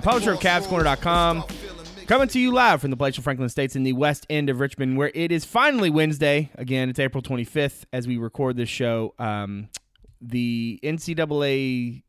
Franklin, publisher of CavsCorner.com, coming to you live from the Palatial Franklin States in the west end of Richmond, where it is finally Wednesday. Again, it's April 25th as we record this show. Um, the NCAA,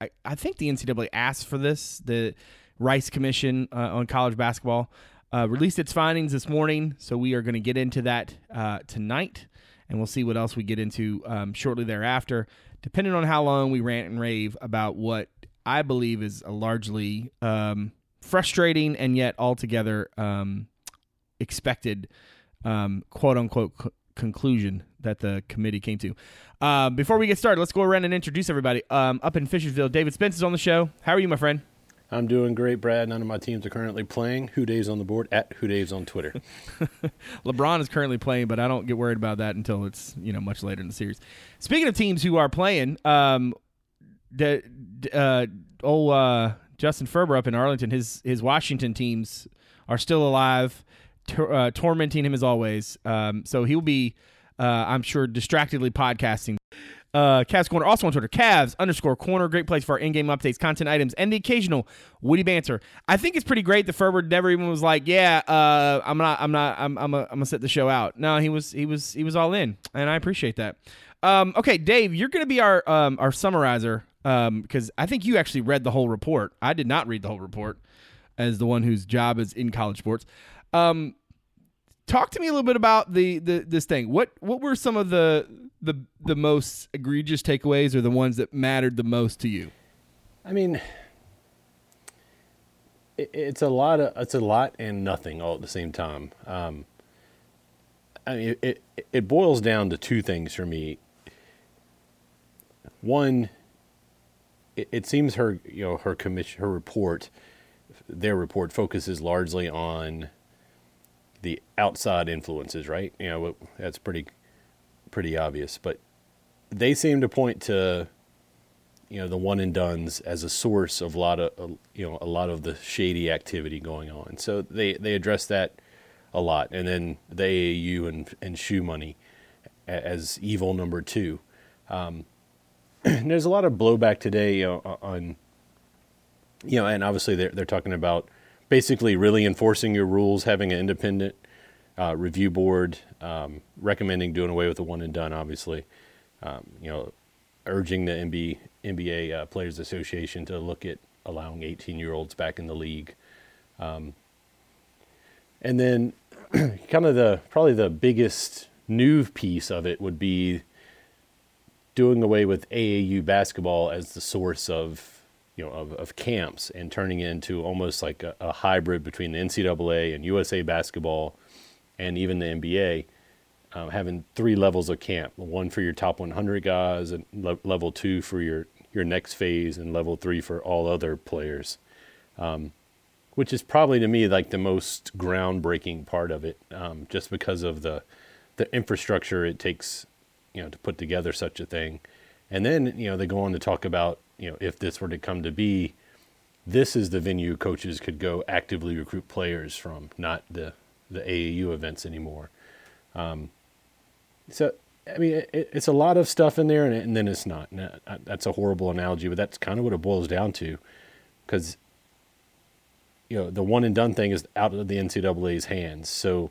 I, I think the NCAA asked for this. The Rice Commission uh, on College Basketball uh, released its findings this morning, so we are going to get into that uh, tonight, and we'll see what else we get into um, shortly thereafter, depending on how long we rant and rave about what I believe is a largely um, frustrating and yet altogether um, expected um, quote unquote c- conclusion that the committee came to. Uh, before we get started, let's go around and introduce everybody. Um, up in Fishersville, David Spence is on the show. How are you, my friend? I'm doing great, Brad. None of my teams are currently playing. Who Dave's on the board at Who Dave's on Twitter. LeBron is currently playing, but I don't get worried about that until it's you know much later in the series. Speaking of teams who are playing, um, the uh, oh uh, Justin Ferber up in Arlington, his his Washington teams are still alive, tor- uh, tormenting him as always. Um, so he'll be, uh, I'm sure, distractedly podcasting. Uh, Cavs Corner also on Twitter, Cavs underscore corner. Great place for our in-game updates, content items, and the occasional witty banter. I think it's pretty great that Ferber never even was like, "Yeah, uh, I'm not, I'm not, I'm, I'm, a, I'm gonna set the show out." No, he was, he was, he was all in, and I appreciate that. Um, okay, Dave, you're gonna be our, um, our summarizer, um, because I think you actually read the whole report. I did not read the whole report, as the one whose job is in college sports. Um, talk to me a little bit about the, the this thing. What what were some of the the the most egregious takeaways, or the ones that mattered the most to you? I mean, it, it's a lot of it's a lot and nothing all at the same time. Um, I mean, it it boils down to two things for me. One, it, seems her you know her commission her report, their report focuses largely on the outside influences, right? You know, that's pretty pretty obvious, but they seem to point to you know the one and duns as a source of a lot of you know a lot of the shady activity going on. So they they address that a lot, and then the AAU and and shoe money as evil number two. Um, there's a lot of blowback today you know, on you know, and obviously they're they're talking about basically really enforcing your rules, having an independent uh, review board, um, recommending doing away with the one and done, obviously. Um, you know, urging the NBA, NBA uh, Players Association to look at allowing 18 year olds back in the league. Um, and then, kind of the probably the biggest new piece of it would be doing away with AAU basketball as the source of you know of, of camps and turning it into almost like a, a hybrid between the NCAA and USA basketball and even the NBA, um, having three levels of camp: one for your top 100 guys, and le- level two for your your next phase, and level three for all other players. Um, which is probably to me like the most groundbreaking part of it, um, just because of the the infrastructure it takes, you know, to put together such a thing. And then you know they go on to talk about you know if this were to come to be, this is the venue coaches could go actively recruit players from, not the the AAU events anymore. Um, so, I mean, it, it's a lot of stuff in there, and, and then it's not. that's a horrible analogy, but that's kind of what it boils down to, because you know the one and done thing is out of the NCAA's hands. So,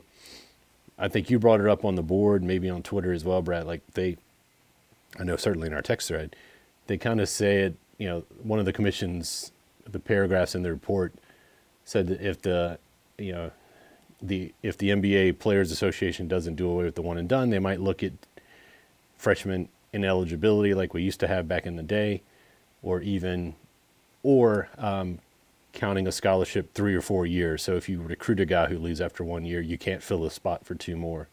I think you brought it up on the board, maybe on Twitter as well, Brad. Like they, I know certainly in our text thread, they kind of say it. you know, one of the commission's the paragraphs in the report said that if the you know the if the NBA Players Association doesn't do away with the one and done, they might look at freshman ineligibility like we used to have back in the day, or even or um, counting a scholarship three or four years. So if you recruit a guy who leaves after one year, you can't fill a spot for two more.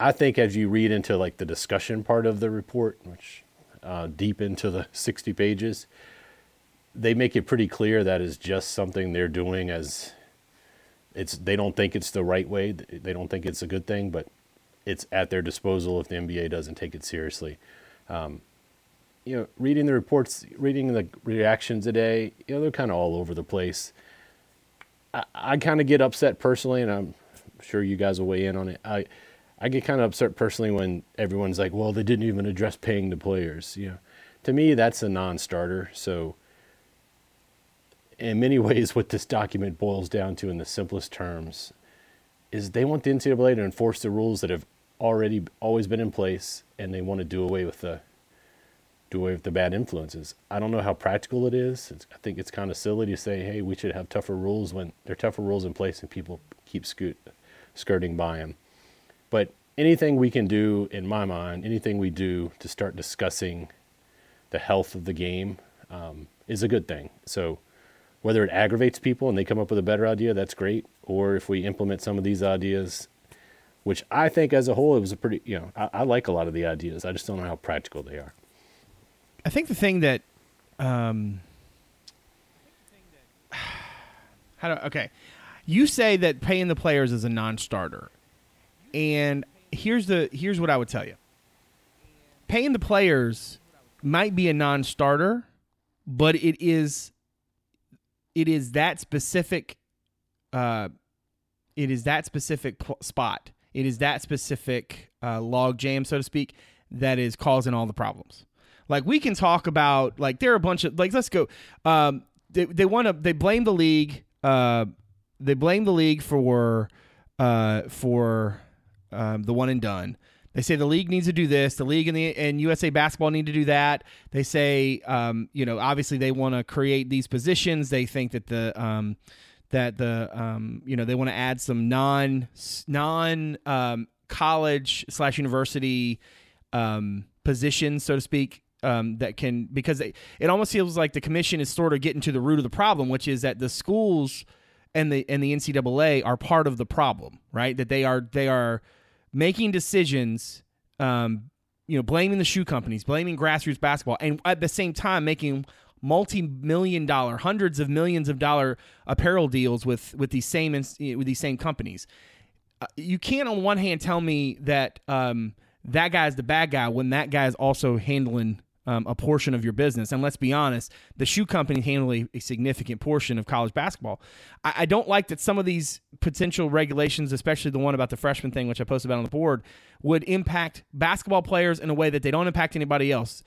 I think as you read into like the discussion part of the report, which uh, deep into the 60 pages, they make it pretty clear that is just something they're doing as it's they don't think it's the right way. They don't think it's a good thing, but it's at their disposal if the NBA doesn't take it seriously. Um, you know, reading the reports, reading the reactions today, you know, they're kind of all over the place. I, I kind of get upset personally, and I'm sure you guys will weigh in on it. I I get kind of upset personally when everyone's like, "Well, they didn't even address paying the players." You know, to me, that's a non-starter. So, in many ways, what this document boils down to, in the simplest terms, is they want the NCAA to enforce the rules that have already always been in place, and they want to do away with the do away with the bad influences. I don't know how practical it is. It's, I think it's kind of silly to say, "Hey, we should have tougher rules" when there are tougher rules in place and people keep scoot, skirting by them. But anything we can do, in my mind, anything we do to start discussing the health of the game um, is a good thing. So whether it aggravates people and they come up with a better idea, that's great. Or if we implement some of these ideas, which I think as a whole, it was a pretty, you know, I, I like a lot of the ideas. I just don't know how practical they are. I think the thing that, um, how do okay, you say that paying the players is a non-starter, and here's the here's what I would tell you. Paying the players might be a non-starter, but it is it is that specific uh it is that specific pl- spot. It is that specific uh, log jam, so to speak, that is causing all the problems. Like we can talk about like there are a bunch of like let's go. Um, they they want to they blame the league. Uh, they blame the league for uh for um, the one and done. They say the league needs to do this. The league and the and USA Basketball need to do that. They say, um, you know, obviously they want to create these positions. They think that the um, that the um, you know they want to add some non non um, college slash university um, positions, so to speak, um, that can because they, it almost feels like the commission is sort of getting to the root of the problem, which is that the schools and the and the NCAA are part of the problem, right? That they are they are making decisions, um, you know, blaming the shoe companies, blaming grassroots basketball, and at the same time making multi-million dollar, hundreds of millions of dollar apparel deals with with these same with these same companies. Uh, you can't on one hand tell me that um, that guy's the bad guy when that guy is also handling um, a portion of your business. And let's be honest, the shoe company handle a, a significant portion of college basketball. I, I, don't like that some of these potential regulations, especially the one about the freshman thing, which I posted about on the board, would impact basketball players in a way that they don't impact anybody else.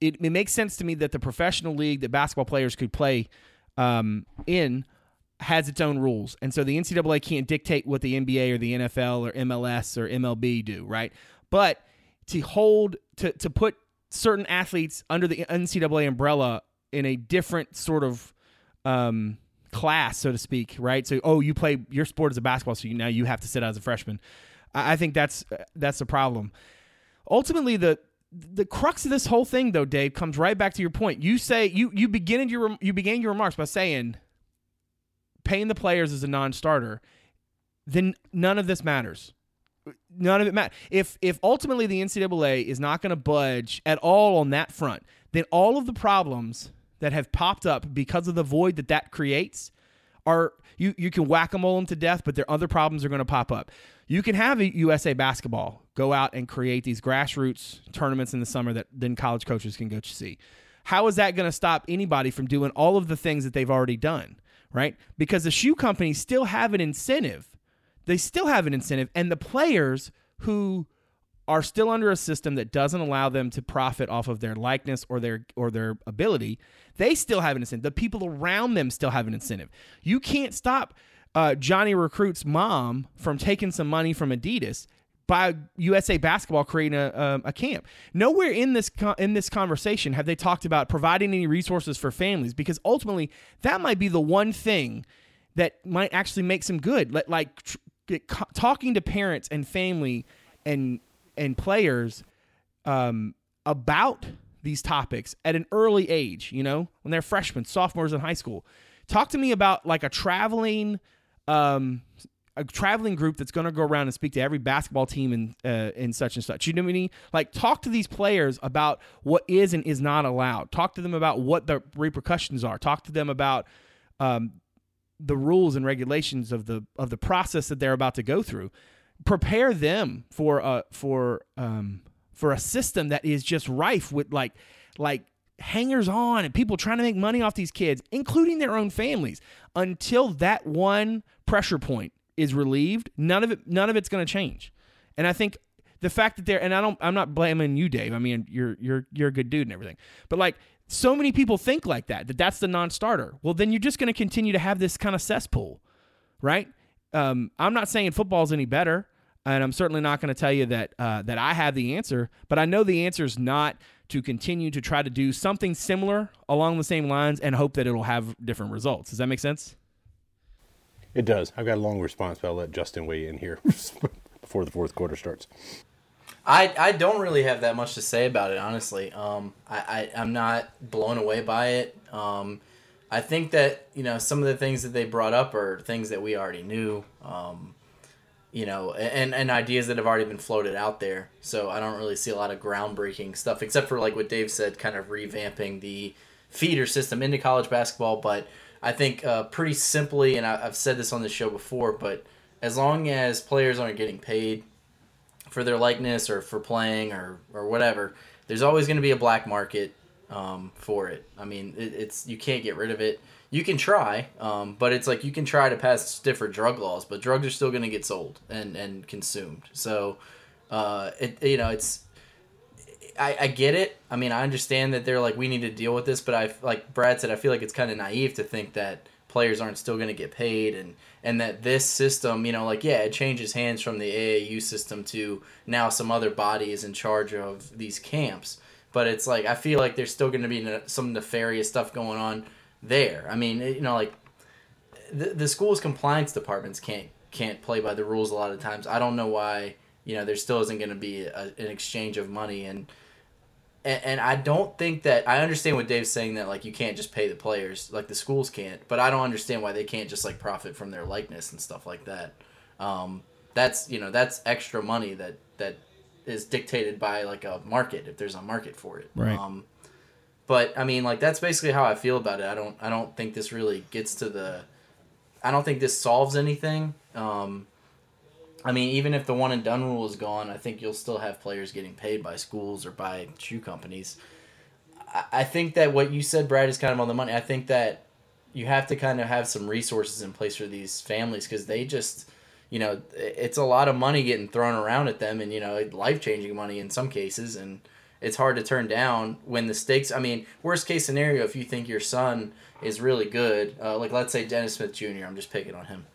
It, it makes sense to me that the professional league that basketball players could play um, in has its own rules. And so the NCAA can't dictate what the NBA or the NFL or MLS or MLB do, right? But to hold to to put certain athletes under the NCAA umbrella in a different sort of um, class, so to speak, right? So, oh, you play your sport as a basketball, so you, now you have to sit as a freshman. I, I think that's that's the problem. Ultimately, the the crux of this whole thing, though, Dave, comes right back to your point. You say you you began your you began your remarks by saying paying the players as a non-starter. Then none of this matters none of it matters. If if ultimately the NCAA is not going to budge at all on that front, then all of the problems that have popped up because of the void that that creates are you you can whack them all them to death, but there other problems are going to pop up. You can have a USA basketball go out and create these grassroots tournaments in the summer that then college coaches can go to see. How is that going to stop anybody from doing all of the things that they've already done? Right? Because the shoe companies still have an incentive they still have an incentive. And the players who are still under a system that doesn't allow them to profit off of their likeness or their or their ability, they still have an incentive. The people around them still have an incentive. You can't stop uh, Johnny Recruit's mom from taking some money from Adidas by USA Basketball creating a, um, a camp. Nowhere in this in this conversation have they talked about providing any resources for families because ultimately that might be the one thing that might actually make some good. Like tr- talking to parents and family and and players um, about these topics at an early age, you know, when they're freshmen, sophomores in high school. Talk to me about like a traveling um, a traveling group that's going to go around and speak to every basketball team and uh, in such and such. You know what I mean? Like talk to these players about what is and is not allowed. Talk to them about what the repercussions are. Talk to them about um, the rules and regulations of the of the process that they're about to go through. Prepare them for a for um for a system that is just rife with like like hangers on and people trying to make money off these kids, including their own families. Until that one pressure point is relieved, none of it none of it's going to change. And I think the fact that they're and I don't I'm not blaming you, Dave. I mean, you're you're you're a good dude and everything. But like so many people think like that that that's the non-starter. Well, then you're just going to continue to have this kind of cesspool, right? Um, I'm not saying football's any better, and I'm certainly not going to tell you that uh, that I have the answer. But I know the answer is not to continue to try to do something similar along the same lines and hope that it'll have different results. Does that make sense? It does. I've got a long response, but I'll let Justin weigh in here before the fourth quarter starts. I, I don't really have that much to say about it, honestly. Um, I, I, I'm not blown away by it. Um, I think that, you know, some of the things that they brought up are things that we already knew, um, you know, and, and ideas that have already been floated out there. So I don't really see a lot of groundbreaking stuff, except for, like what Dave said, kind of revamping the feeder system into college basketball. But I think uh, pretty simply, and I, I've said this on the show before, but as long as players aren't getting paid for their likeness or for playing or, or whatever, there's always going to be a black market um, for it. I mean, it, it's you can't get rid of it. You can try, um, but it's like you can try to pass different drug laws, but drugs are still going to get sold and, and consumed. So, uh, it you know it's I, I get it. I mean, I understand that they're like, we need to deal with this, but I like Brad said, I feel like it's kind of naive to think that players aren't still going to get paid and and that this system, you know, like yeah, it changes hands from the AAU system to now some other body is in charge of these camps. But it's like I feel like there's still going to be some nefarious stuff going on there. I mean, you know, like the the school's compliance departments can't can't play by the rules a lot of times. I don't know why you know there still isn't going to be a, an exchange of money and and, and I don't think that I understand what Dave's saying that like you can't just pay the players like the schools can't, but I don't understand why they can't just like profit from their likeness and stuff like that. Um, that's you know that's extra money that that is dictated by like a market if there's a market for it. Right. Um, but I mean like that's basically how I feel about it. I don't I don't think this really gets to the I don't think this solves anything. Um, I mean, even if the one and done rule is gone, I think you'll still have players getting paid by schools or by shoe companies. I, I think that what you said, Brad, is kind of on the money. I think that you have to kind of have some resources in place for these families because they just, you know, it's a lot of money getting thrown around at them and, you know, life changing money in some cases. And it's hard to turn down when the stakes, I mean, worst case scenario, if you think your son is really good, uh, like let's say Dennis Smith Jr., I'm just picking on him.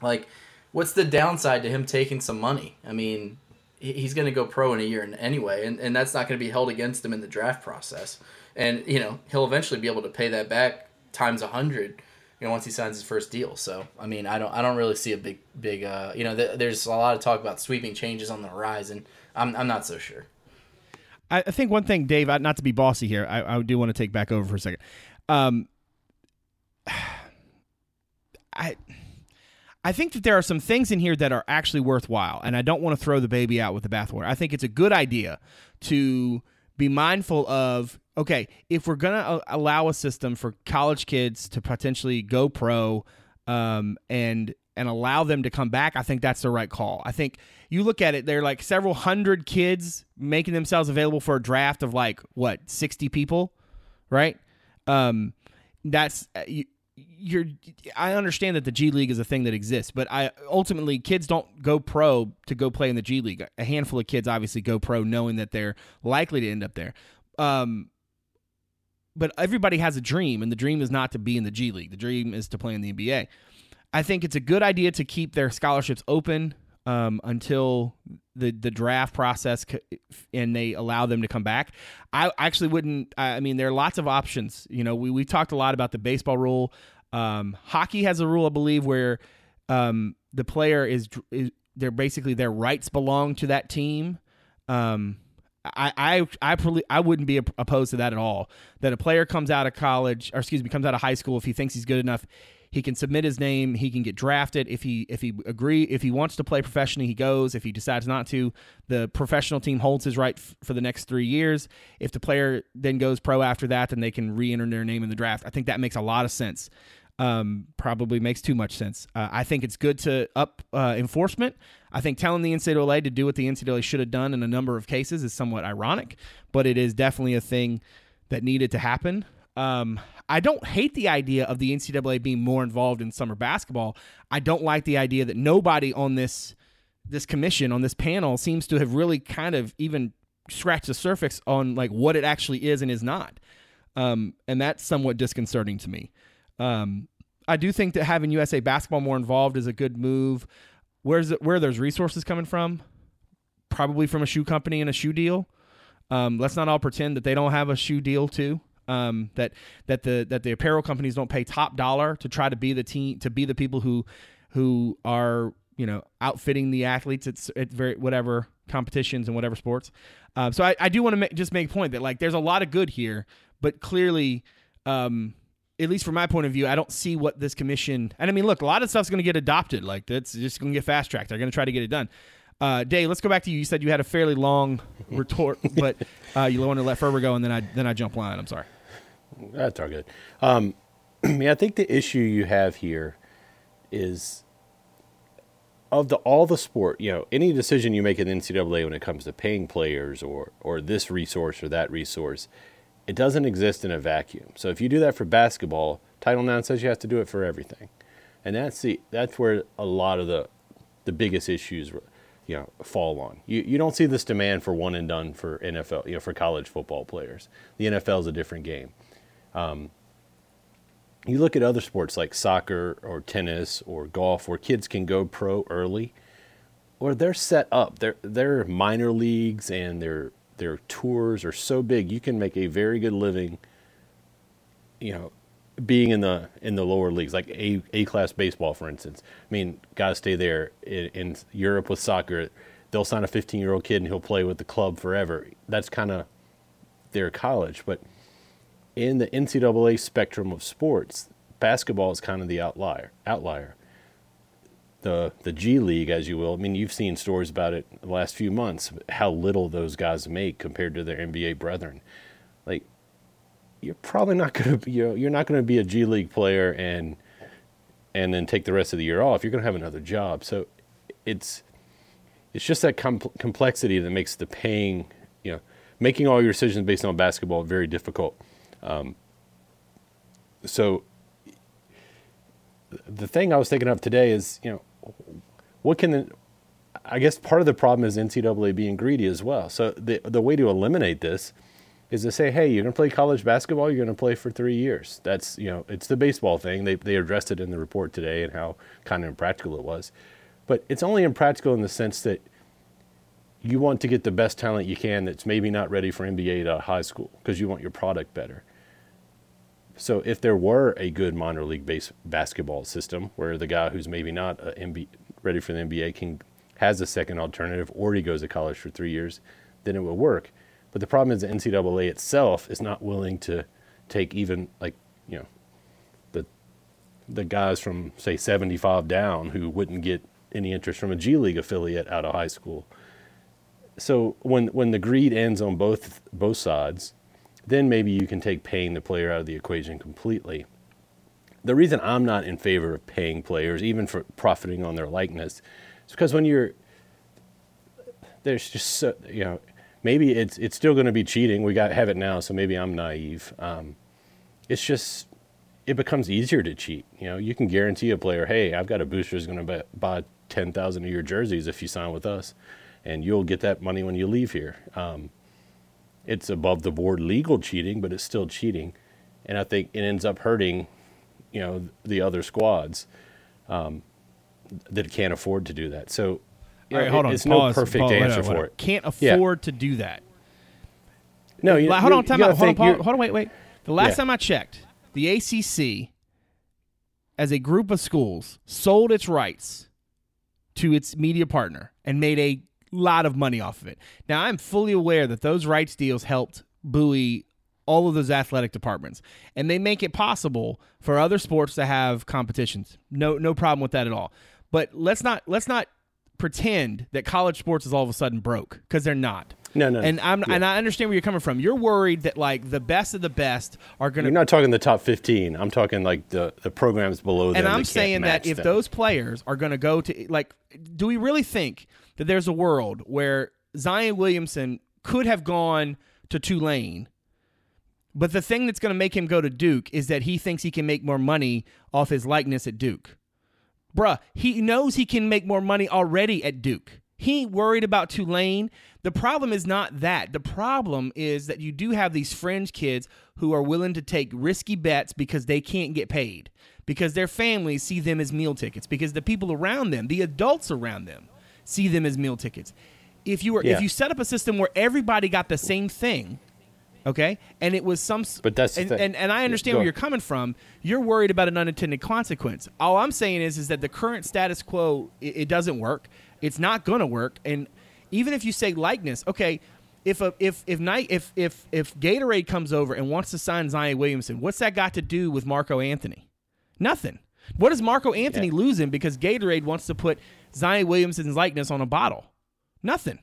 Like, what's the downside to him taking some money? I mean, he's going to go pro in a year anyway, and, and that's not going to be held against him in the draft process. And you know, he'll eventually be able to pay that back times a hundred. You know, once he signs his first deal. So, I mean, I don't, I don't really see a big, big. Uh, you know, th- there's a lot of talk about sweeping changes on the horizon. I'm, I'm not so sure. I, I think one thing, Dave, not to be bossy here, I, I do want to take back over for a second. Um, I I think that there are some things in here that are actually worthwhile, and I don't want to throw the baby out with the bathwater. I think it's a good idea to be mindful of okay, if we're going to allow a system for college kids to potentially go pro um, and and allow them to come back, I think that's the right call. I think you look at it, there are like several hundred kids making themselves available for a draft of like what sixty people, right? Um, that's uh, you, you're I understand that the G League is a thing that exists, but I ultimately kids don't go pro to go play in the G League. A handful of kids obviously go pro knowing that they're likely to end up there. Um, but everybody has a dream, and the dream is not to be in the G League. The dream is to play in the NBA. I think it's a good idea to keep their scholarships open um, until the the draft process and they allow them to come back. I actually wouldn't. I mean, there are lots of options. You know, we we talked a lot about the baseball rule. Um, hockey has a rule, I believe, where um, the player is, is they're basically their rights belong to that team. Um, I I I, I wouldn't be opposed to that at all. That a player comes out of college, or excuse me, comes out of high school if he thinks he's good enough, he can submit his name. He can get drafted if he if he agree if he wants to play professionally. He goes. If he decides not to, the professional team holds his right f- for the next three years. If the player then goes pro after that, then they can re-enter their name in the draft. I think that makes a lot of sense. Um, probably makes too much sense. Uh, I think it's good to up uh, enforcement. I think telling the NCAA to do what the NCAA should have done in a number of cases is somewhat ironic, but it is definitely a thing that needed to happen. Um, I don't hate the idea of the NCAA being more involved in summer basketball. I don't like the idea that nobody on this this commission on this panel seems to have really kind of even scratched the surface on like what it actually is and is not. Um, and that's somewhat disconcerting to me. Um, I do think that having USA basketball more involved is a good move. Where's where are those resources coming from? Probably from a shoe company and a shoe deal. Um, let's not all pretend that they don't have a shoe deal too. Um, that that the that the apparel companies don't pay top dollar to try to be the team to be the people who who are you know outfitting the athletes at, at very whatever competitions and whatever sports. Uh, so I, I do want to just make a point that like there's a lot of good here, but clearly, um, at least from my point of view, I don't see what this commission. And I mean, look, a lot of stuff's going to get adopted. Like that's just going to get fast tracked. They're going to try to get it done. Uh, Dave, let's go back to you. You said you had a fairly long retort, but uh, you wanted to let Ferber go, and then I then I jump line. I'm sorry. That's all good. Um, I mean, I think the issue you have here is of the all the sport. You know, any decision you make in the NCAA when it comes to paying players or or this resource or that resource, it doesn't exist in a vacuum. So if you do that for basketball, Title IX says you have to do it for everything, and that's the that's where a lot of the the biggest issues you know fall on. You you don't see this demand for one and done for NFL, you know, for college football players. The NFL is a different game. Um, you look at other sports like soccer or tennis or golf where kids can go pro early, or they're set up. They're, they're minor leagues and their their tours are so big you can make a very good living. You know, being in the in the lower leagues, like a a class baseball, for instance. I mean, gotta stay there. In, in Europe with soccer, they'll sign a 15 year old kid and he'll play with the club forever. That's kind of their college. But in the NCAA spectrum of sports, basketball is kind of the outlier. Outlier. The the G League, as you will. I mean, you've seen stories about it the last few months. How little those guys make compared to their NBA brethren. Like you're probably not going to be, you know, you're not to be a G League player and and then take the rest of the year off. You're going to have another job. So it's it's just that com- complexity that makes the paying, you know, making all your decisions based on basketball very difficult. Um, so the thing I was thinking of today is, you know, what can the, I guess part of the problem is NCAA being greedy as well. So the the way to eliminate this is to say, hey, you're going to play college basketball, you're going to play for three years. That's, you know, it's the baseball thing. They, they addressed it in the report today and how kind of impractical it was. But it's only impractical in the sense that you want to get the best talent you can that's maybe not ready for NBA at high school because you want your product better. So if there were a good minor league base basketball system where the guy who's maybe not MB, ready for the NBA can has a second alternative or he goes to college for three years, then it would work. But the problem is the NCAA itself is not willing to take even like you know the the guys from say 75 down who wouldn't get any interest from a G League affiliate out of high school. So when when the greed ends on both both sides, then maybe you can take paying the player out of the equation completely. The reason I'm not in favor of paying players, even for profiting on their likeness, is because when you're there's just so, you know maybe it's it's still going to be cheating. We got have it now, so maybe I'm naive. Um, it's just it becomes easier to cheat. You know, you can guarantee a player, hey, I've got a booster who's going to buy ten thousand of your jerseys if you sign with us, and you'll get that money when you leave here. Um, it's above the board legal cheating, but it's still cheating, and I think it ends up hurting, you know, the other squads um, that can't afford to do that. So all right, hold on. It's pause, no perfect pause, answer whatever, for it. Can't Yeah. afford to do that. No, you, hold on, time out. Hold on, hold on, wait, wait. The last Yeah. time I checked, the ACC, as a group of schools, sold its rights to its media partner and made a lot of money off of it. Now, I'm fully aware that those rights deals helped buoy all of those athletic departments, and they make it possible for other sports to have competitions. No, no problem with that at all. But let's not let's not pretend that college sports is all of a sudden broke because they're not. No, no, And I'm yeah. and I understand where you're coming from. You're worried that like the best of the best are going to. You're not talking the top 15. I'm talking like the, the programs below. And I'm saying that if them. those players are going to go to like, do we really think that there's a world where Zion Williamson could have gone to Tulane? But the thing that's going to make him go to Duke is that he thinks he can make more money off his likeness at Duke. Bruh, he knows he can make more money already at Duke. He ain't worried about Tulane. The problem is not that. The problem is that you do have these fringe kids who are willing to take risky bets because they can't get paid, because their families see them as meal tickets, because the people around them, the adults around them, see them as meal tickets. If you were Yeah. if you set up a system where everybody got the same thing, okay, and it was some But that's and, and, and I understand go where you're coming from. You're worried about an unintended consequence. All I'm saying is is that the current status quo it, it doesn't work. It's not going to work. And even if you say likeness, okay, if a, if if night if if if Gatorade comes over and wants to sign Zion Williamson, what's that got to do with Marco Anthony? Nothing. What is Marco Anthony Yeah. losing because Gatorade wants to put Zion Williamson's likeness on a bottle? Nothing.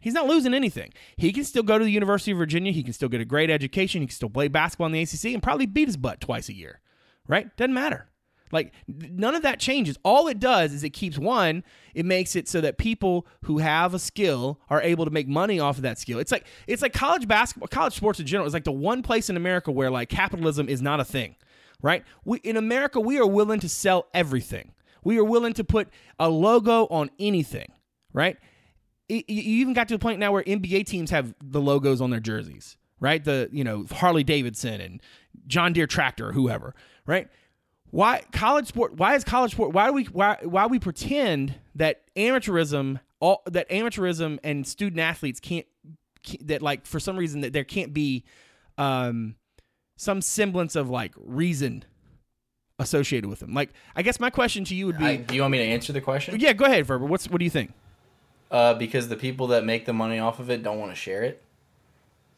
He's not losing anything. He can still go to the University of Virginia. He can still get a great education. He can still play basketball in the ACC and probably beat his butt twice a year. Right? Doesn't matter. Like none of that changes. All it does is it keeps one. It makes it so that people who have a skill are able to make money off of that skill. It's like it's like college basketball, college sports in general. is like the one place in America where like capitalism is not a thing. Right? We in America we are willing to sell everything. We are willing to put a logo on anything. Right? you even got to the point now where NBA teams have the logos on their jerseys, right? The you know Harley Davidson and John Deere tractor or whoever, right? Why college sport? Why is college sport? Why do we why why we pretend that amateurism all that amateurism and student athletes can't- that like for some reason that there can't be um some semblance of like reason associated with them. Like I guess my question to you would be I, do you want me to answer the question? yeah, go ahead, Ferber. What's what do you think? Uh, because the people that make the money off of it don't want to share it.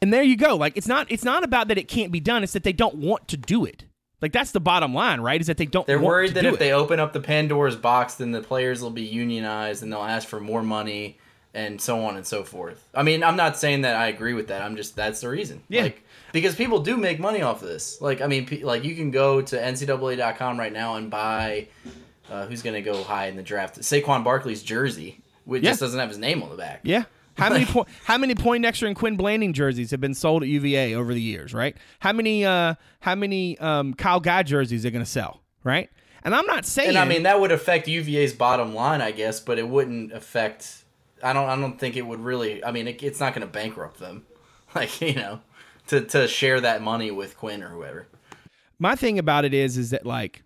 And there you go. Like it's not it's not about that it can't be done. It's that they don't want to do it. Like that's the bottom line, right? Is that they don't. They're worried that if it. they open up the Pandora's box, then the players will be unionized and they'll ask for more money and so on and so forth. I mean, I'm not saying that I agree with that. I'm just that's the reason. Yeah. Like because people do make money off of this. Like I mean, pe- like you can go to NCAA.com right now and buy uh, who's going to go high in the draft. Saquon Barkley's jersey, which Yeah. just doesn't have his name on the back. yeah. How many po- how many Poindexter and Quin Blanding jerseys have been sold at UVA over the years, right? How many uh how many um Kyle Guy jerseys are going to sell, right? And I'm not saying And I mean that would affect UVA's bottom line, I guess, but it wouldn't affect. I don't. I don't think it would really. I mean, it, it's not going to bankrupt them, like you know, to to share that money with Quin or whoever. my thing about it is is that like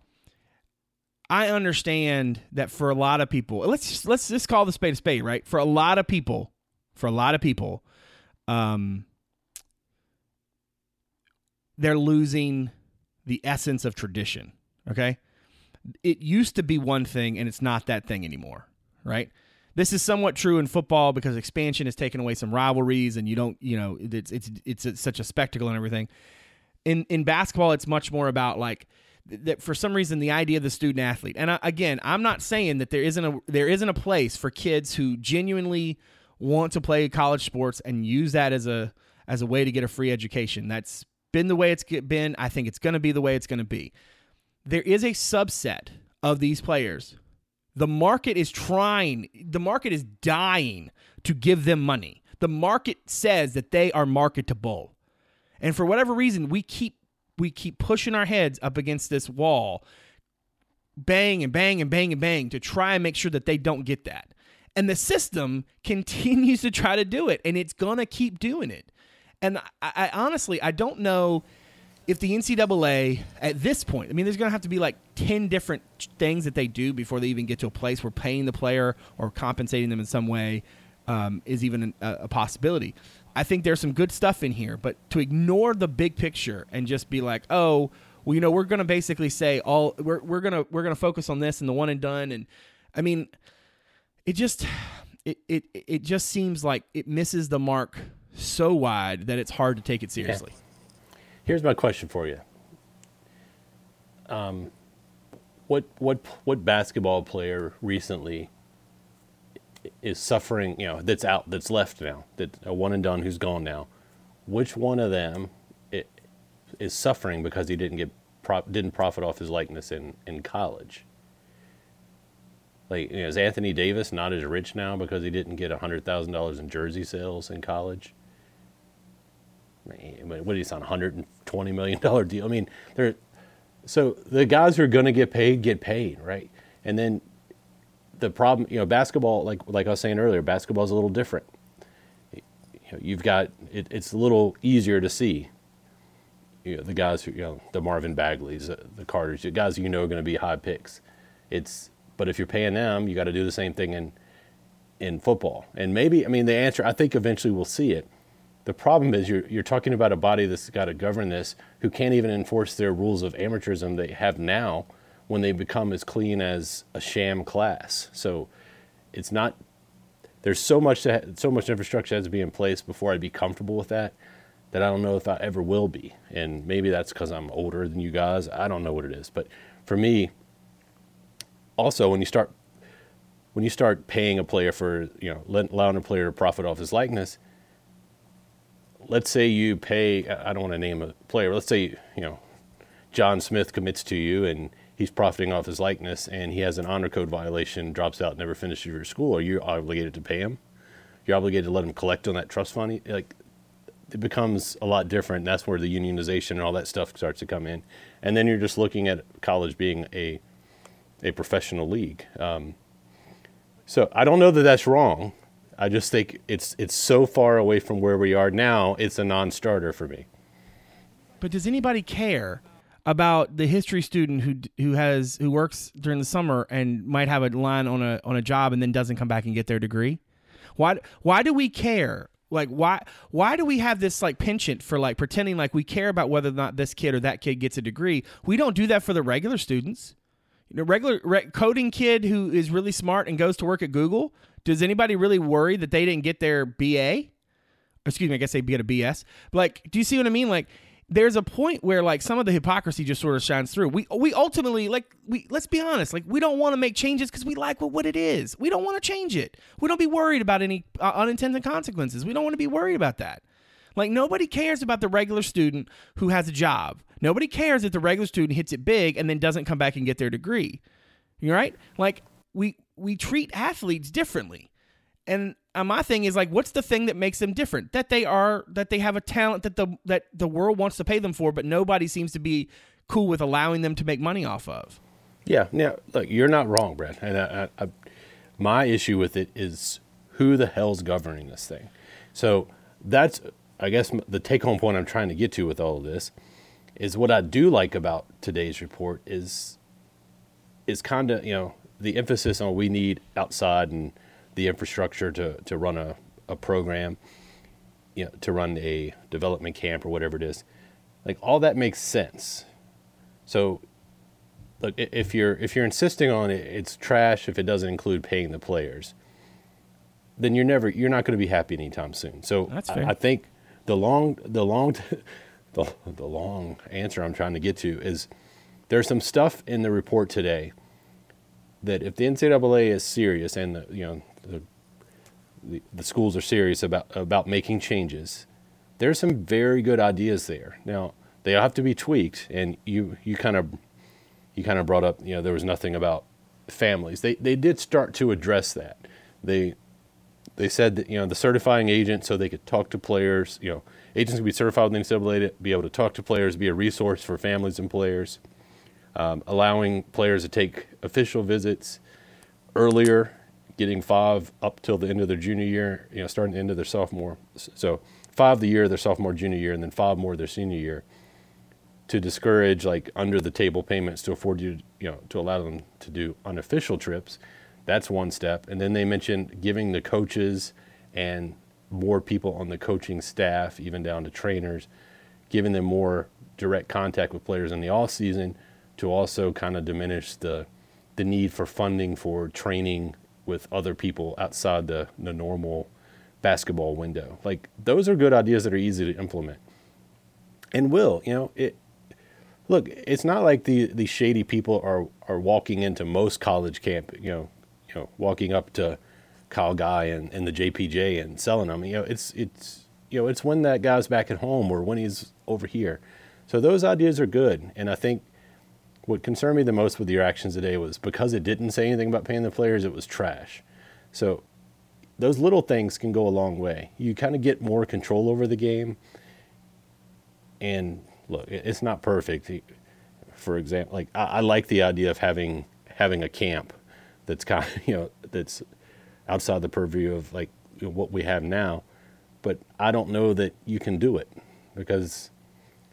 I understand that for a lot of people, let's just, let's just call the spade a spade, right? For a lot of people, for a lot of people, um, they're losing the essence of tradition. Okay, it used to be one thing, and it's not that thing anymore, right? This is somewhat true in football because expansion has taken away some rivalries, and you don't, you know, it's it's it's, such a spectacle and everything. In in basketball it's much more about like that for some reason the idea of the student athlete. And I, again i'm not saying that there isn't a there isn't a place for kids who genuinely want to play college sports and use that as a as a way to get a free education. That's been the way it's been. I think it's going to be the way it's going to be. There is a subset of these players the market is trying the market is dying to give them money the market says that they are marketable and for whatever reason, we keep we keep pushing our heads up against this wall, bang and bang and bang and bang to try and make sure that they don't get that. And the system continues to try to do it, and it's gonna keep doing it. And I, I honestly, I don't know if the NCAA at this point, I mean, there's gonna have to be like ten different things that they do before they even get to a place where paying the player or compensating them in some way um, is even a, a possibility. I think there's some good stuff in here, but to ignore the big picture and just be like, oh, well, you know, we're gonna basically say all we're we're gonna we're gonna focus on this and the one and done, and I mean, it just it it it just seems like it misses the mark so wide that it's hard to take it seriously. Here's my question for you. Um, what what what basketball player recently is suffering? You know, that's out, that's left now, that a one and done who's gone now. Which one of them is suffering because he didn't get prop, didn't profit off his likeness in in college? Like, you know, is Anthony Davis not as rich now because he didn't get hundred thousand dollars in jersey sales in college? Hundred and twenty million dollar deal. I mean, there. So the guys who are going to get paid get paid, right? And then the problem, you know, basketball, like like I was saying earlier, basketball is a little different. You know, you've got it, it's a little easier to see. You know, the guys who you know, the Marvin Bagleys, the, the Carters, the guys you know are going to be high picks. It's but if you're paying them, you got to do the same thing in in football. And maybe, I mean, the answer, I think eventually we'll see it. The problem is you're, you're talking about a body that's got to govern this who can't even enforce their rules of amateurism they have now when they become as clean as a sham class. So it's not, there's so much, to, so much infrastructure has to be in place before I'd be comfortable with that that I don't know if I ever will be. And maybe that's because I'm older than you guys. I don't know what it is. But for me, also, when you start when you start paying a player for, you know, allowing a player to profit off his likeness, let's say you pay, I don't want to name a player, let's say, you know, John Smith commits to you and he's profiting off his likeness and he has an honor code violation, drops out, never finishes your school, are you obligated to pay him? You're obligated to let him collect on that trust fund. Like, it becomes a lot different. That's where the unionization and all that stuff starts to come in. And then you're just looking at college being a, a professional league. Um, so I don't know that that's wrong. I just think it's it's so far away from where we are now. It's a non-starter for me. But does anybody care about the history student who who has who works during the summer and might have a line on a on a job and then doesn't come back and get their degree? Why why do we care? Like why why do we have this like penchant for like pretending like we care about whether or not this kid or that kid gets a degree? We don't do that for the regular students a regular re- coding kid who is really smart and goes to work at Google, does anybody really worry that they didn't get their BA? Excuse me, I guess they get a BS. But like, do you see what I mean? Like, there's a point where like some of the hypocrisy just sort of shines through. We we ultimately like we let's be honest, like we don't want to make changes because we like what, what it is. We don't want to change it. We don't be worried about any uh, unintended consequences. We don't want to be worried about that. Like nobody cares about the regular student who has a job. Nobody cares if the regular student hits it big and then doesn't come back and get their degree. You right? Like we we treat athletes differently. And uh, my thing is like what's the thing that makes them different? That they are that they have a talent that the that the world wants to pay them for, but nobody seems to be cool with allowing them to make money off of. Yeah, yeah. look, you're not wrong, Brad. And I, I, I, my issue with it is who the hell's governing this thing. So that's I guess the take home point I'm trying to get to with all of this is what I do like about today's report is is kind of you know the emphasis on we need outside and the infrastructure to to run a, a program, you know, to run a development camp or whatever it is, like all that makes sense. So, look, if you're if you're insisting on it, it's trash if it doesn't include paying the players. Then you're never you're not going to be happy anytime soon. So I, I think the long the long the, the long answer I'm trying to get to is there's some stuff in the report today that if the NCAA is serious and the, you know the, the, the schools are serious about about making changes, there's some very good ideas there. Now they have to be tweaked, and you you kind of you kind of brought up you know there was nothing about families. They they did start to address that. They they said that you know the certifying agent, so they could talk to players. You know, agents can be certified with the NCAA be able to talk to players, be a resource for families and players, um, allowing players to take official visits earlier, getting five up till the end of their junior year. You know, starting the end of their sophomore. So five the year their sophomore junior year, and then five more their senior year. To discourage like under the table payments to afford you, you know, to allow them to do unofficial trips that's one step. And then they mentioned giving the coaches and more people on the coaching staff, even down to trainers, giving them more direct contact with players in the off season to also kind of diminish the the need for funding for training with other people outside the, the normal basketball window. Like those are good ideas that are easy to implement. And will, you know, it look, it's not like the the shady people are are walking into most college camp, you know, you know, walking up to Kyle Guy and, and the JPJ and selling them. You know, it's it's you know, it's when that guy's back at home or when he's over here. So those ideas are good, and I think what concerned me the most with your actions today was because it didn't say anything about paying the players, it was trash. So those little things can go a long way. You kind of get more control over the game. And look, it's not perfect. For example, like I, I like the idea of having having a camp that's kind of, you know that's outside the purview of like you know, what we have now. But I don't know that you can do it because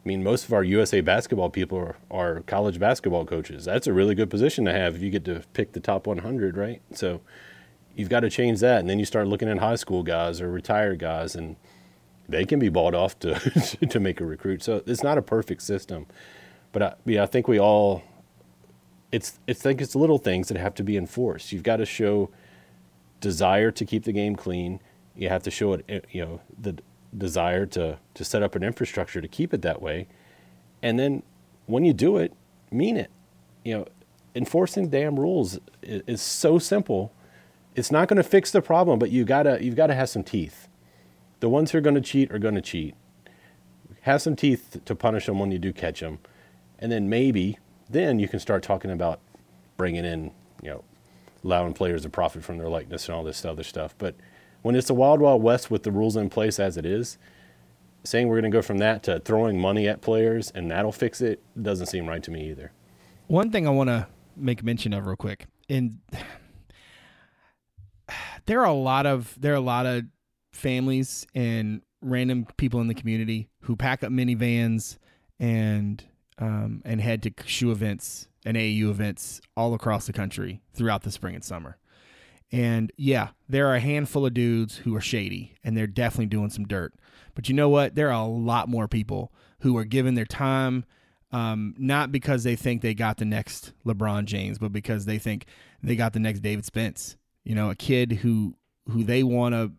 I mean most of our USA basketball people are, are college basketball coaches. That's a really good position to have if you get to pick the top 100, right? So you've got to change that, and then you start looking at high school guys or retired guys, and they can be bought off to to make a recruit. So it's not a perfect system, but I, yeah, I think we all it's it's like it's little things that have to be enforced. You've got to show desire to keep the game clean. You have to show it, eh, you know, the desire to to set up an infrastructure to keep it that way, and then when you do it, mean it. You know, enforcing damn rules is, is so simple it's not going to fix the problem, but you gotta you've got to have some teeth. The ones who are going to cheat are going to cheat. Have some teeth to punish them when you do catch them, and then maybe then you can start talking about bringing in you know allowing players to profit from their likeness and all this other stuff. But when it's a wild wild west with the rules in place as it is, saying we're going to go from that to throwing money at players and that'll fix it doesn't seem right to me either. One thing I want to make mention of real quick, and there are a lot of there are a lot of families and random people in the community who pack up minivans and um, and head to shoe events and AAU events all across the country throughout the spring and summer. And yeah, there are a handful of dudes who are shady and they're definitely doing some dirt. But you know what? There are a lot more people who are giving their time, um, not because they think they got the next LeBron James, but because they think they got the next David Spence you know, a kid who who they want to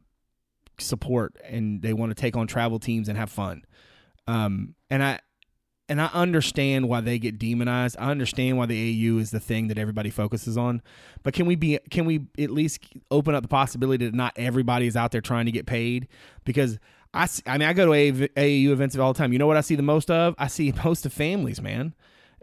support and they want to take on travel teams and have fun. Um, and I and I understand why they get demonized. I understand why the AU is the thing that everybody focuses on. But can we be can we at least open up the possibility that not everybody is out there trying to get paid? Because I, I mean I go to AAU events all the time. You know what I see the most of? I see most of families, man.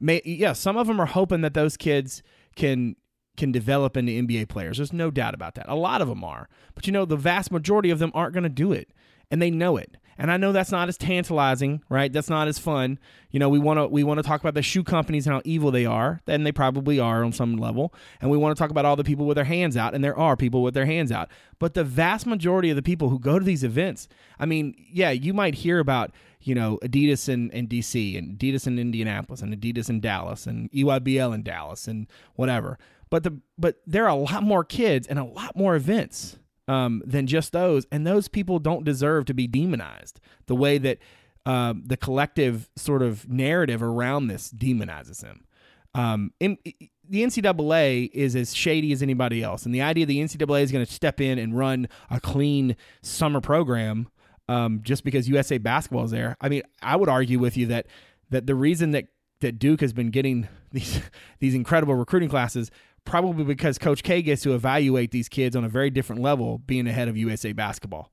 May, yeah, some of them are hoping that those kids can can develop into NBA players. There's no doubt about that. A lot of them are. But you know, the vast majority of them aren't going to do it. And they know it. And I know that's not as tantalizing, right? That's not as fun. You know, we want to we want to talk about the shoe companies and how evil they are, and they probably are on some level. And we want to talk about all the people with their hands out, and there are people with their hands out. But the vast majority of the people who go to these events, I mean, yeah, you might hear about you know Adidas in, in DC and Adidas in Indianapolis and Adidas in Dallas and EYBL in Dallas and whatever. But the but there are a lot more kids and a lot more events um, than just those, and those people don't deserve to be demonized the way that uh, the collective sort of narrative around this demonizes them. Um, in, the NCAA is as shady as anybody else, and the idea the NCAA is going to step in and run a clean summer program um, just because USA basketball is there. I mean, I would argue with you that that the reason that that Duke has been getting these these incredible recruiting classes probably because Coach K gets to evaluate these kids on a very different level, being ahead of USA basketball.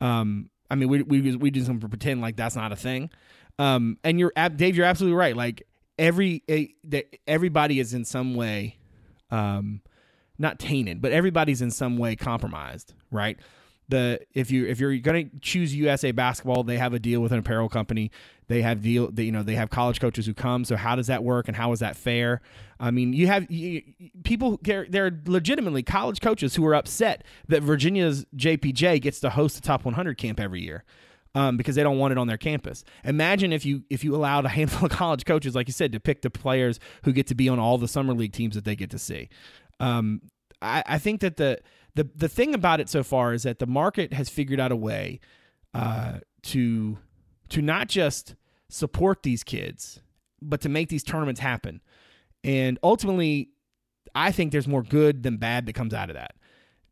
Um, I mean, we we we do to pretend like that's not a thing. Um, and you're Dave, you're absolutely right. Like every everybody is in some way, um, not tainted, but everybody's in some way compromised, right? The if you if you're going to choose USA basketball, they have a deal with an apparel company. They have deal they, you know they have college coaches who come. So how does that work and how is that fair? I mean, you have you, people there are legitimately college coaches who are upset that Virginia's JPJ gets to host the top 100 camp every year. Um, because they don't want it on their campus. Imagine if you if you allowed a handful of college coaches, like you said, to pick the players who get to be on all the summer league teams that they get to see. Um, I, I think that the the the thing about it so far is that the market has figured out a way uh, to to not just support these kids, but to make these tournaments happen. And ultimately, I think there's more good than bad that comes out of that.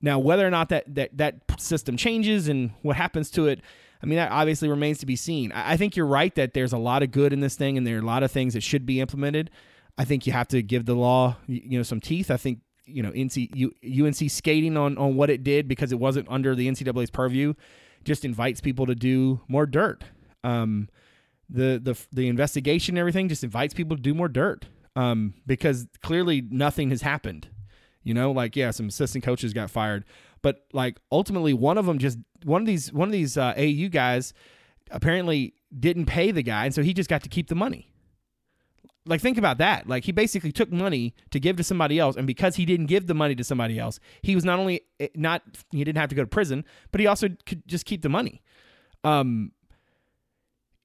Now, whether or not that that that system changes and what happens to it, I mean, that obviously remains to be seen. I think you're right that there's a lot of good in this thing, and there are a lot of things that should be implemented. I think you have to give the law, you know, some teeth. I think you know NC UNC skating on on what it did because it wasn't under the NCAA's purview just invites people to do more dirt. Um, the the the investigation and everything just invites people to do more dirt um, because clearly nothing has happened. You know, like yeah, some assistant coaches got fired, but like ultimately one of them just one of these one of these uh, AU guys apparently didn't pay the guy, and so he just got to keep the money. Like think about that. Like he basically took money to give to somebody else, and because he didn't give the money to somebody else, he was not only eh, not he didn't have to go to prison, but he also could just keep the money. Um,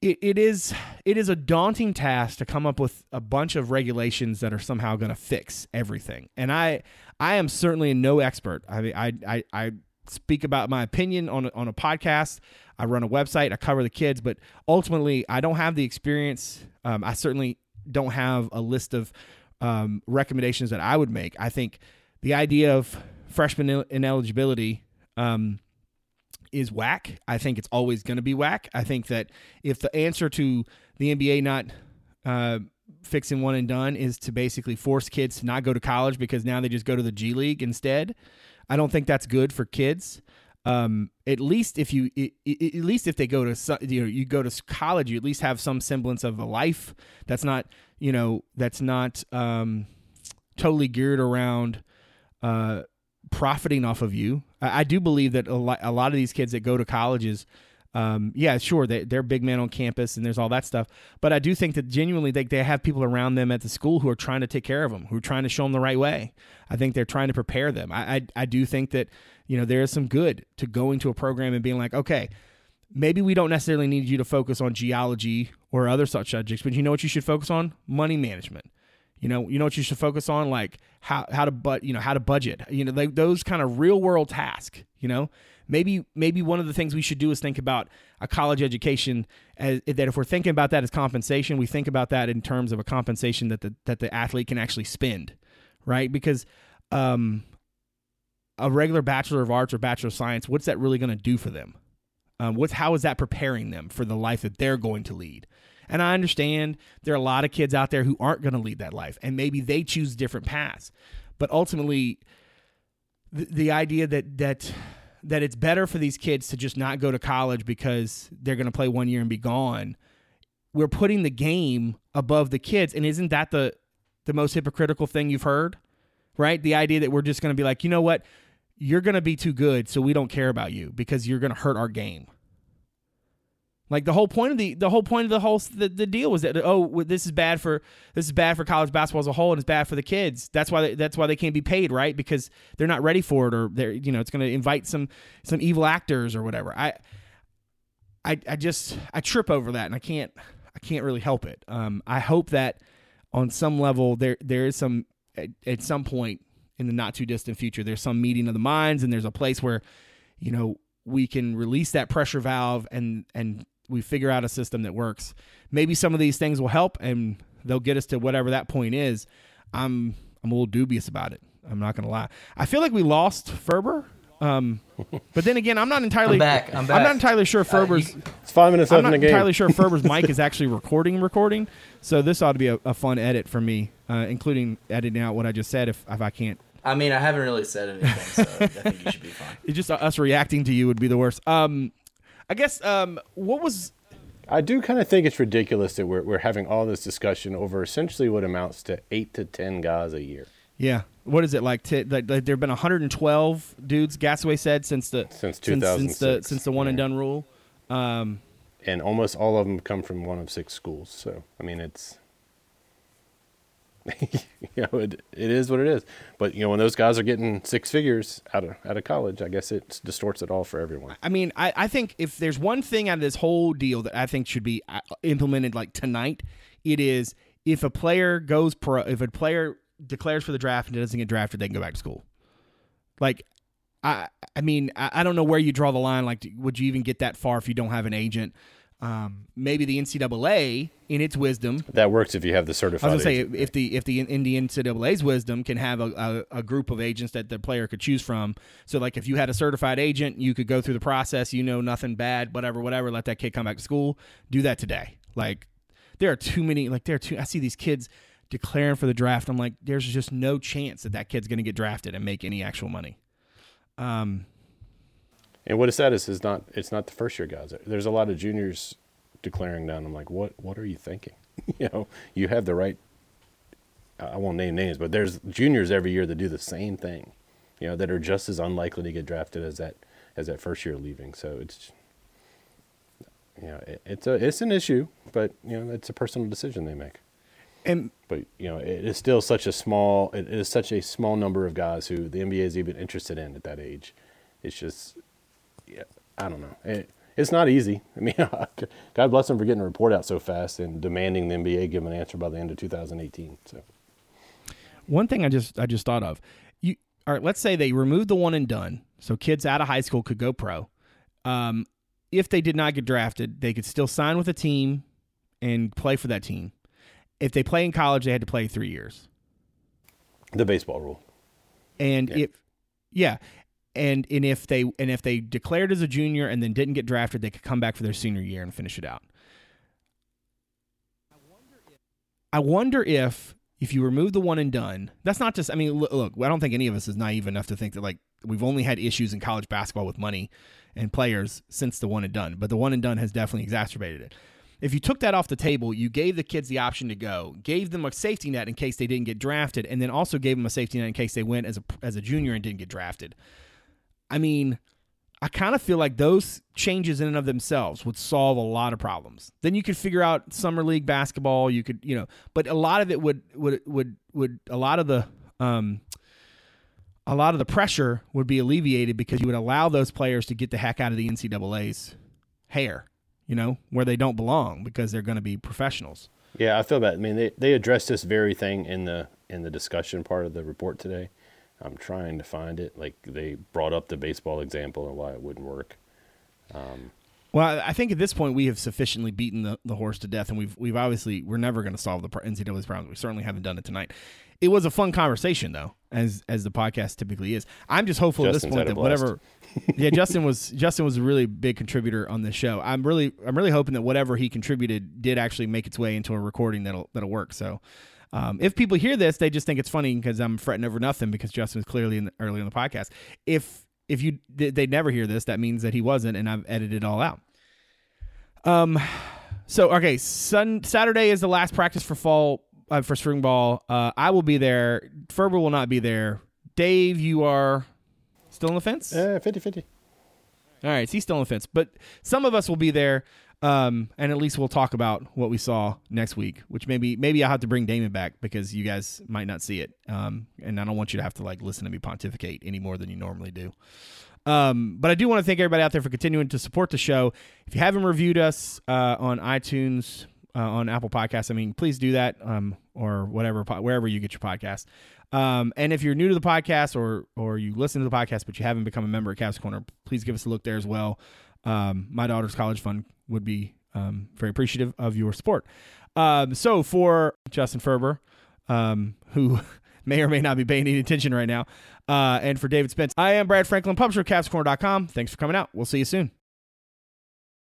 it, it is it is a daunting task to come up with a bunch of regulations that are somehow going to fix everything. And I I am certainly no expert. I mean, I I, I speak about my opinion on on a podcast. I run a website. I cover the kids, but ultimately, I don't have the experience. Um, I certainly don't have a list of um, recommendations that I would make. I think the idea of freshman ineligibility um, is whack. I think it's always going to be whack. I think that if the answer to the NBA not uh, fixing one and done is to basically force kids to not go to college because now they just go to the G League instead, I don't think that's good for kids. Um, at least if you, at least if they go to, you know, you go to college, you at least have some semblance of a life that's not, you know, that's not um, totally geared around uh, profiting off of you. I, I do believe that a lot, a lot of these kids that go to colleges, um, yeah, sure, they, they're big men on campus and there's all that stuff. But I do think that genuinely they, they have people around them at the school who are trying to take care of them, who are trying to show them the right way. I think they're trying to prepare them. I, I, I do think that, you know, there is some good to going to a program and being like, okay, maybe we don't necessarily need you to focus on geology or other such subjects, but you know what you should focus on? Money management. You know, you know what you should focus on, like how how to but you know how to budget. You know, like those kind of real world tasks. You know, maybe maybe one of the things we should do is think about a college education as, that if we're thinking about that as compensation, we think about that in terms of a compensation that the that the athlete can actually spend, right? Because um, a regular bachelor of arts or bachelor of science, what's that really going to do for them? Um, what's how is that preparing them for the life that they're going to lead? And I understand there are a lot of kids out there who aren't going to lead that life, and maybe they choose different paths. But ultimately, the, the idea that that that it's better for these kids to just not go to college because they're going to play one year and be gone. We're putting the game above the kids, and isn't that the the most hypocritical thing you've heard? Right? The idea that we're just going to be like, you know what, you're going to be too good, so we don't care about you because you're going to hurt our game. Like the whole point of the the whole point of the whole the, the deal was that oh this is bad for this is bad for college basketball as a whole and it's bad for the kids. That's why they, that's why they can't be paid right because they're not ready for it or they're you know it's going to invite some some evil actors or whatever. I I I just I trip over that and I can't I can't really help it. Um, I hope that on some level there there is some at, at some point in the not too distant future there's some meeting of the minds and there's a place where you know we can release that pressure valve and and we figure out a system that works. Maybe some of these things will help and they'll get us to whatever that point is. I'm I'm a little dubious about it. I'm not gonna lie. I feel like we lost Ferber. Um, but then again, I'm not entirely. I'm back. I'm back. I'm not entirely sure Ferber's. Uh, it's five minutes I'm not the game. entirely sure Ferber's mic is actually recording. Recording. So this ought to be a, a fun edit for me, uh, including editing out what I just said. If if I can't. I mean, I haven't really said anything, so I think you should be fine. It's just us reacting to you would be the worst. Um, I guess. Um, what was I do kind of think it's ridiculous that we're, we're having all this discussion over essentially what amounts to eight to 10 guys a year. Yeah. What is it like? T- like, like there have been 112 dudes. Gasaway said since the since 2006. since, the since the one yeah. and done rule. Um, and almost all of them come from one of six schools. So I mean, it's you know it, it is what it is. But you know when those guys are getting six figures out of out of college, I guess it distorts it all for everyone. I mean, I, I think if there's one thing out of this whole deal that I think should be uh, implemented like tonight, it is if a player goes pro, if a player declares for the draft and doesn't get drafted, they can go back to school. Like, I I mean, I, I don't know where you draw the line. Like, would you even get that far if you don't have an agent? Um, maybe the NCAA, in its wisdom, that works if you have the certified. I was gonna say if the if the in the NCAA's wisdom can have a, a, a group of agents that the player could choose from. So like if you had a certified agent, you could go through the process. You know nothing bad, whatever, whatever. Let that kid come back to school. Do that today. Like there are too many. Like there are too. I see these kids declaring for the draft. I'm like, there's just no chance that that kid's going to get drafted and make any actual money. Um, And what it's sad is, is not it's not the first year guys. There's a lot of juniors declaring down. I'm like, what what are you thinking? you know, you have the right. I won't name names, but there's juniors every year that do the same thing. You know, that are just as unlikely to get drafted as that as that first year leaving. So it's. You know, it, it's a it's an issue, but you know it's a personal decision they make. And but you know, it is still such a small. It is such a small number of guys who the NBA is even interested in at that age. It's just, I don't know. It, it's not easy. I mean, God bless them for getting a report out so fast and demanding the NBA give an answer by the end of 2018. So, one thing I just I just thought of, you all right? Let's say they removed the one and done, so kids out of high school could go pro. Um, if they did not get drafted, they could still sign with a team and play for that team. If they play in college, they had to play three years. The baseball rule. And yeah. if yeah, and and if they and if they declared as a junior and then didn't get drafted, they could come back for their senior year and finish it out. I wonder if if you remove the one and done, that's not just. I mean, look, look, I don't think any of us is naive enough to think that like we've only had issues in college basketball with money and players since the one and done, but the one and done has definitely exacerbated it. If you took that off the table, you gave the kids the option to go, gave them a safety net in case they didn't get drafted, and then also gave them a safety net in case they went as a as a junior and didn't get drafted. I mean, I kind of feel like those changes in and of themselves would solve a lot of problems. Then you could figure out summer league basketball. You could, you know, but a lot of it would would would would a lot of the um, a lot of the pressure would be alleviated because you would allow those players to get the heck out of the NCAA's hair you know, where they don't belong because they're going to be professionals. Yeah, I feel that. I mean, they, they addressed this very thing in the in the discussion part of the report today. I'm trying to find it. Like they brought up the baseball example and why it wouldn't work. Um, well, I think at this point we have sufficiently beaten the, the horse to death, and we've we've obviously we're never going to solve the NCAA's problems. We certainly haven't done it tonight. It was a fun conversation though, as as the podcast typically is. I'm just hopeful Justin's at this point that whatever. yeah, Justin was Justin was a really big contributor on this show. I'm really I'm really hoping that whatever he contributed did actually make its way into a recording that'll that'll work. So. Um, if people hear this, they just think it's funny because I'm fretting over nothing because Justin was clearly in the, early in the podcast. If if you they never hear this, that means that he wasn't, and I've edited it all out. Um, so okay, sun Saturday is the last practice for fall uh, for spring ball. Uh, I will be there. Ferber will not be there. Dave, you are still on the fence. Uh, 50-50. All right, so he's still on the fence, but some of us will be there. Um, and at least we'll talk about what we saw next week, which maybe maybe I'll have to bring Damon back because you guys might not see it. Um, and I don't want you to have to like listen to me pontificate any more than you normally do. Um, but I do want to thank everybody out there for continuing to support the show. If you haven't reviewed us uh, on iTunes, uh, on Apple Podcasts, I mean, please do that um, or whatever, wherever you get your podcast. Um, and if you're new to the podcast or or you listen to the podcast but you haven't become a member at Cavs Corner, please give us a look there as well. Um, my daughter's college fund would be um, very appreciative of your support. Um, so for Justin Ferber, um, who may or may not be paying any attention right now. Uh, and for David Spence, I am Brad Franklin, publisher of CavsCorner.com. Thanks for coming out. We'll see you soon.